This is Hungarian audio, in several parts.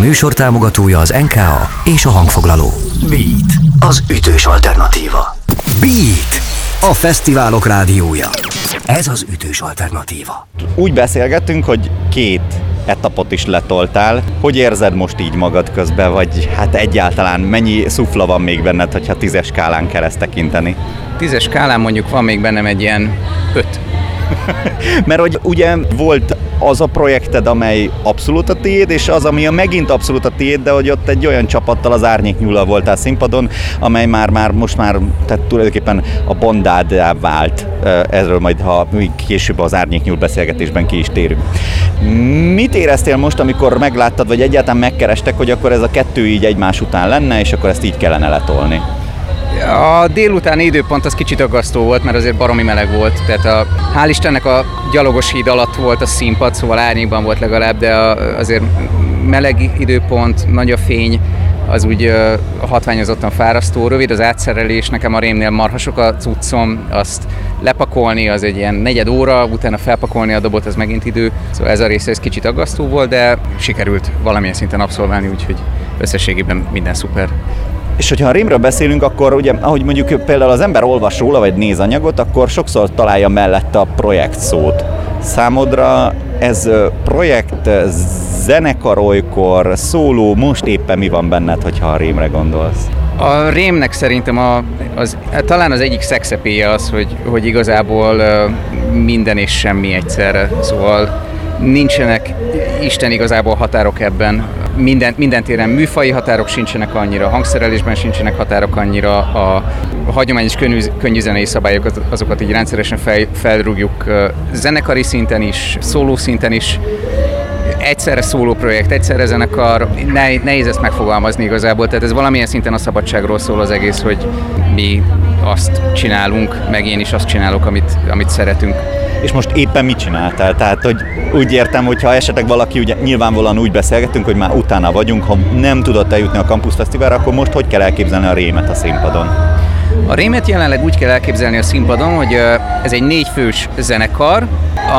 műsor támogatója az NKA és a hangfoglaló. Beat, az ütős alternatíva. Beat, a fesztiválok rádiója. Ez az ütős alternatíva. Úgy beszélgettünk, hogy két etapot is letoltál. Hogy érzed most így magad közben, vagy hát egyáltalán mennyi szufla van még benned, hogyha tízes skálán kell ezt tekinteni? Tízes skálán mondjuk van még bennem egy ilyen öt. Mert hogy ugye volt az a projekted, amely abszolút a tiéd, és az, ami a megint abszolút a tiéd, de hogy ott egy olyan csapattal az árnyék nyúlva voltál színpadon, amely már, már most már tehát tulajdonképpen a bondádá vált. Erről majd, ha később az árnyék nyúl beszélgetésben ki is térünk. Mit éreztél most, amikor megláttad, vagy egyáltalán megkerestek, hogy akkor ez a kettő így egymás után lenne, és akkor ezt így kellene letolni? A délutáni időpont az kicsit aggasztó volt, mert azért baromi meleg volt. Tehát a, hál' Istennek a gyalogos híd alatt volt a színpad, szóval árnyékban volt legalább, de a, azért meleg időpont, nagy a fény, az úgy hatványozottan fárasztó. Rövid az átszerelés, nekem a rémnél marhasok a cuccom, azt lepakolni az egy ilyen negyed óra, utána felpakolni a dobot, az megint idő. Szóval ez a része ez kicsit aggasztó volt, de sikerült valamilyen szinten abszolválni, úgyhogy összességében minden szuper. És hogyha a rémről beszélünk, akkor ugye, ahogy mondjuk például az ember olvas róla, vagy néz anyagot, akkor sokszor találja mellette a projekt szót. Számodra ez projekt, zenekar olykor, szóló, most éppen mi van benned, hogyha a rémre gondolsz? A rémnek szerintem a, az, talán az egyik szexepéje az, hogy, hogy igazából minden és semmi egyszerre. Szóval nincsenek Isten igazából határok ebben. Minden, minden téren műfai határok sincsenek annyira, hangszerelésben sincsenek határok annyira, a, a hagyományos könnyű, könnyű zenei szabályokat, azokat így rendszeresen fel, felrúgjuk zenekari szinten is, szóló szinten is, egyszerre szóló projekt, egyszerre zenekar, ne, nehéz ezt megfogalmazni igazából, tehát ez valamilyen szinten a szabadságról szól az egész, hogy mi azt csinálunk, meg én is azt csinálok, amit, amit szeretünk és most éppen mit csináltál? Tehát, hogy úgy értem, hogy ha esetleg valaki, ugye nyilvánvalóan úgy beszélgetünk, hogy már utána vagyunk, ha nem tudott eljutni a Campus Fesztiválra, akkor most hogy kell elképzelni a rémet a színpadon? A Rémet jelenleg úgy kell elképzelni a színpadon, hogy ez egy négyfős zenekar,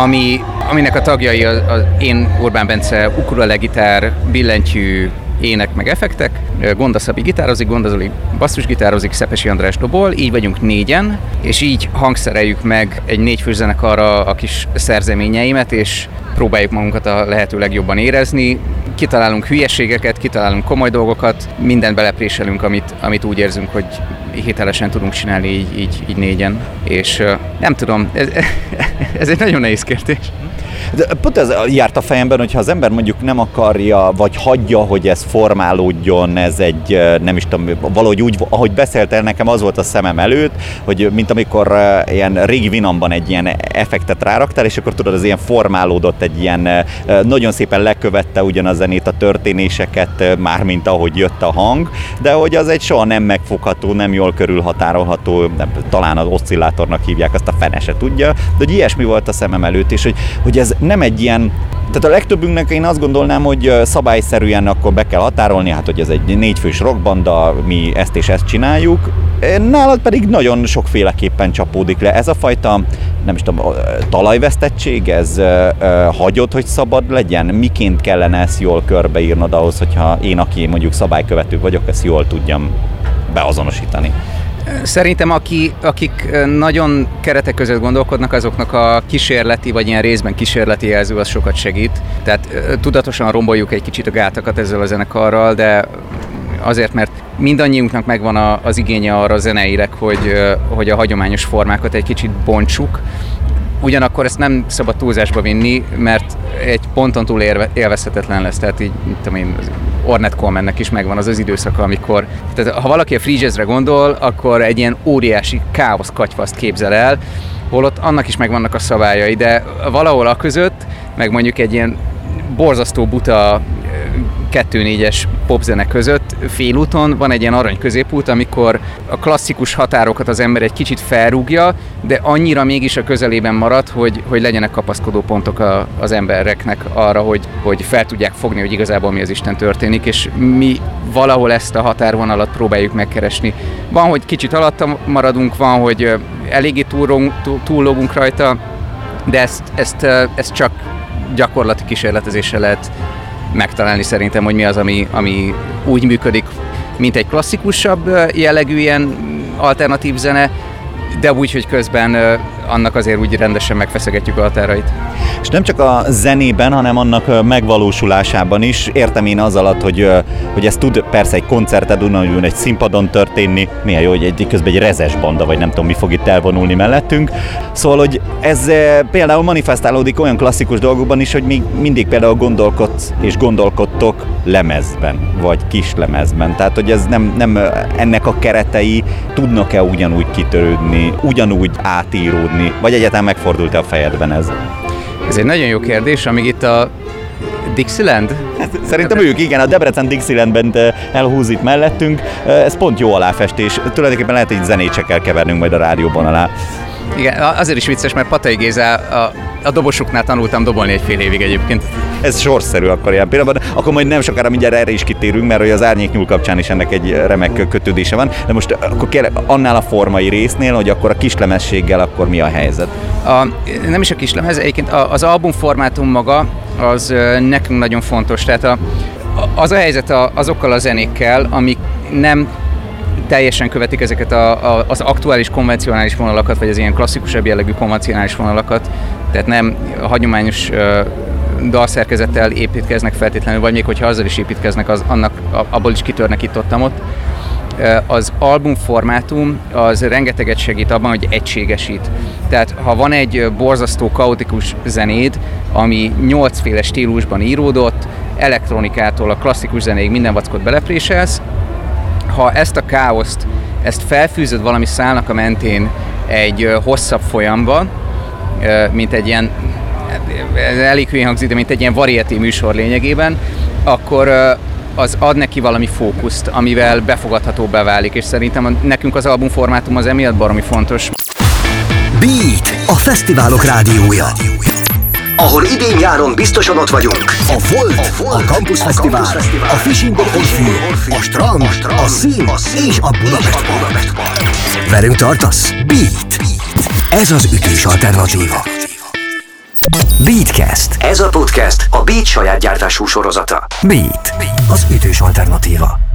ami, aminek a tagjai az, az én, Orbán Bence, ukulele, gitár, billentyű, ének meg effektek, Gondaszabi gitározik, Gondazoli basszusgitározik, Szepesi András dobol, így vagyunk négyen, és így hangszereljük meg egy négyfős zenekarra a kis szerzeményeimet, és próbáljuk magunkat a lehető legjobban érezni, kitalálunk hülyeségeket, kitalálunk komoly dolgokat, mindent belepréselünk, amit, amit úgy érzünk, hogy hitelesen tudunk csinálni így, így, így négyen. És nem tudom, ez, ez egy nagyon nehéz kérdés. De pont ez járt a fejemben, hogyha az ember mondjuk nem akarja, vagy hagyja, hogy ez formálódjon, ez egy, nem is tudom, valahogy úgy, ahogy beszéltél, nekem az volt a szemem előtt, hogy mint amikor ilyen régi vinamban egy ilyen effektet ráraktál, és akkor tudod, az ilyen formálódott egy ilyen, nagyon szépen lekövette ugyan a zenét, a történéseket, már mint ahogy jött a hang, de hogy az egy soha nem megfogható, nem jól körülhatárolható, nem, talán az oszcillátornak hívják, azt a fene se tudja, de hogy ilyesmi volt a szemem előtt, és hogy, hogy ez nem egy ilyen tehát a legtöbbünknek én azt gondolnám, hogy szabályszerűen akkor be kell határolni, hát hogy ez egy négyfős rockbanda, mi ezt és ezt csináljuk. Nálad pedig nagyon sokféleképpen csapódik le. Ez a fajta, nem is tudom, talajvesztettség, ez hagyod, hogy szabad legyen? Miként kellene ezt jól körbeírnod ahhoz, hogyha én, aki mondjuk szabálykövető vagyok, ezt jól tudjam beazonosítani? Szerintem aki, akik nagyon keretek között gondolkodnak, azoknak a kísérleti, vagy ilyen részben kísérleti jelző az sokat segít. Tehát tudatosan romboljuk egy kicsit a gátakat ezzel a zenekarral, de azért, mert mindannyiunknak megvan a, az igénye arra zeneileg, hogy, hogy a hagyományos formákat egy kicsit bontsuk, Ugyanakkor ezt nem szabad túlzásba vinni, mert egy ponton túl élve, élvezhetetlen lesz. Tehát így, tudom én, Ornette Colemannek is megvan az az időszaka, amikor, tehát ha valaki a free jazzre gondol, akkor egy ilyen óriási káosz katyfaszt képzel el, holott annak is megvannak a szabályai, de valahol a között, meg mondjuk egy ilyen borzasztó buta 2-4-es popzene között félúton van egy ilyen arany középút, amikor a klasszikus határokat az ember egy kicsit felrúgja, de annyira mégis a közelében marad, hogy, hogy legyenek kapaszkodó pontok a, az embereknek arra, hogy, hogy fel tudják fogni, hogy igazából mi az Isten történik, és mi valahol ezt a határvonalat próbáljuk megkeresni. Van, hogy kicsit alatta maradunk, van, hogy eléggé túllógunk rajta, de ezt, ezt, ezt csak gyakorlati kísérletezéssel lehet megtalálni szerintem, hogy mi az, ami, ami úgy működik, mint egy klasszikusabb jellegű ilyen alternatív zene, de úgy, hogy közben annak azért úgy rendesen megfeszegetjük a határait. És nem csak a zenében, hanem annak megvalósulásában is. Értem én az alatt, hogy, hogy ez tud persze egy koncerted, ugyanúgy egy színpadon történni, milyen jó, hogy egy, közben egy rezes banda, vagy nem tudom mi fog itt elvonulni mellettünk. Szóval, hogy ez például manifestálódik olyan klasszikus dolgokban is, hogy még mindig például gondolkodsz és gondolkodtok lemezben, vagy kis lemezben. Tehát, hogy ez nem, nem ennek a keretei tudnak-e ugyanúgy kitörődni, ugyanúgy átíródni, vagy egyáltalán megfordult-e a fejedben ez? Ez egy nagyon jó kérdés, amíg itt a Dixieland? Hát, szerintem ők, igen, a Debrecen Dixielandben elhúz itt mellettünk. Ez pont jó aláfestés. Tulajdonképpen lehet, hogy zenét se kell kevernünk majd a rádióban alá. Igen, azért is vicces, mert Patai Géza a, a dobosoknál tanultam dobolni egy fél évig egyébként. Ez sorszerű akkor ilyen pillanatban. Akkor majd nem sokára mindjárt erre is kitérünk, mert hogy az árnyék nyúl kapcsán is ennek egy remek kötődése van. De most akkor kérlek, annál a formai résznél, hogy akkor a kislemességgel akkor mi a helyzet? A, nem is a kislemez, egyébként az albumformátum maga az nekünk nagyon fontos. Tehát a, az a helyzet a, azokkal a zenékkel, amik nem teljesen követik ezeket a, a, az aktuális konvencionális vonalakat, vagy az ilyen klasszikusabb jellegű konvencionális vonalakat, tehát nem hagyományos uh, dalszerkezettel építkeznek feltétlenül, vagy még hogyha azzal is építkeznek, az, annak, abból is kitörnek itt ott, ott. Az albumformátum az rengeteget segít abban, hogy egységesít. Tehát ha van egy borzasztó kaotikus zenéd, ami nyolcféle stílusban íródott, elektronikától a klasszikus zenéig minden vackot belepréselsz, ha ezt a káoszt, ezt felfűzöd valami szálnak a mentén egy hosszabb folyamba, mint egy ilyen, ez elég hülyén hangzik, de mint egy ilyen variety műsor lényegében, akkor az ad neki valami fókuszt, amivel befogadhatóbbá válik, és szerintem nekünk az albumformátum az emiatt baromi fontos. Beat, a fesztiválok rádiója ahol idén-nyáron biztosan ott vagyunk. A Volt, a, Volt, a Campus a Fesztivál, Fesztivál, a Fishing Orfű, a Strand, a, strand, a Szín a szín és a Budapest Park. Velünk tartasz? Beat. Ez az ütős alternatíva. Beatcast. Ez a podcast a Beat saját gyártású sorozata. Beat. Az ütős alternatíva.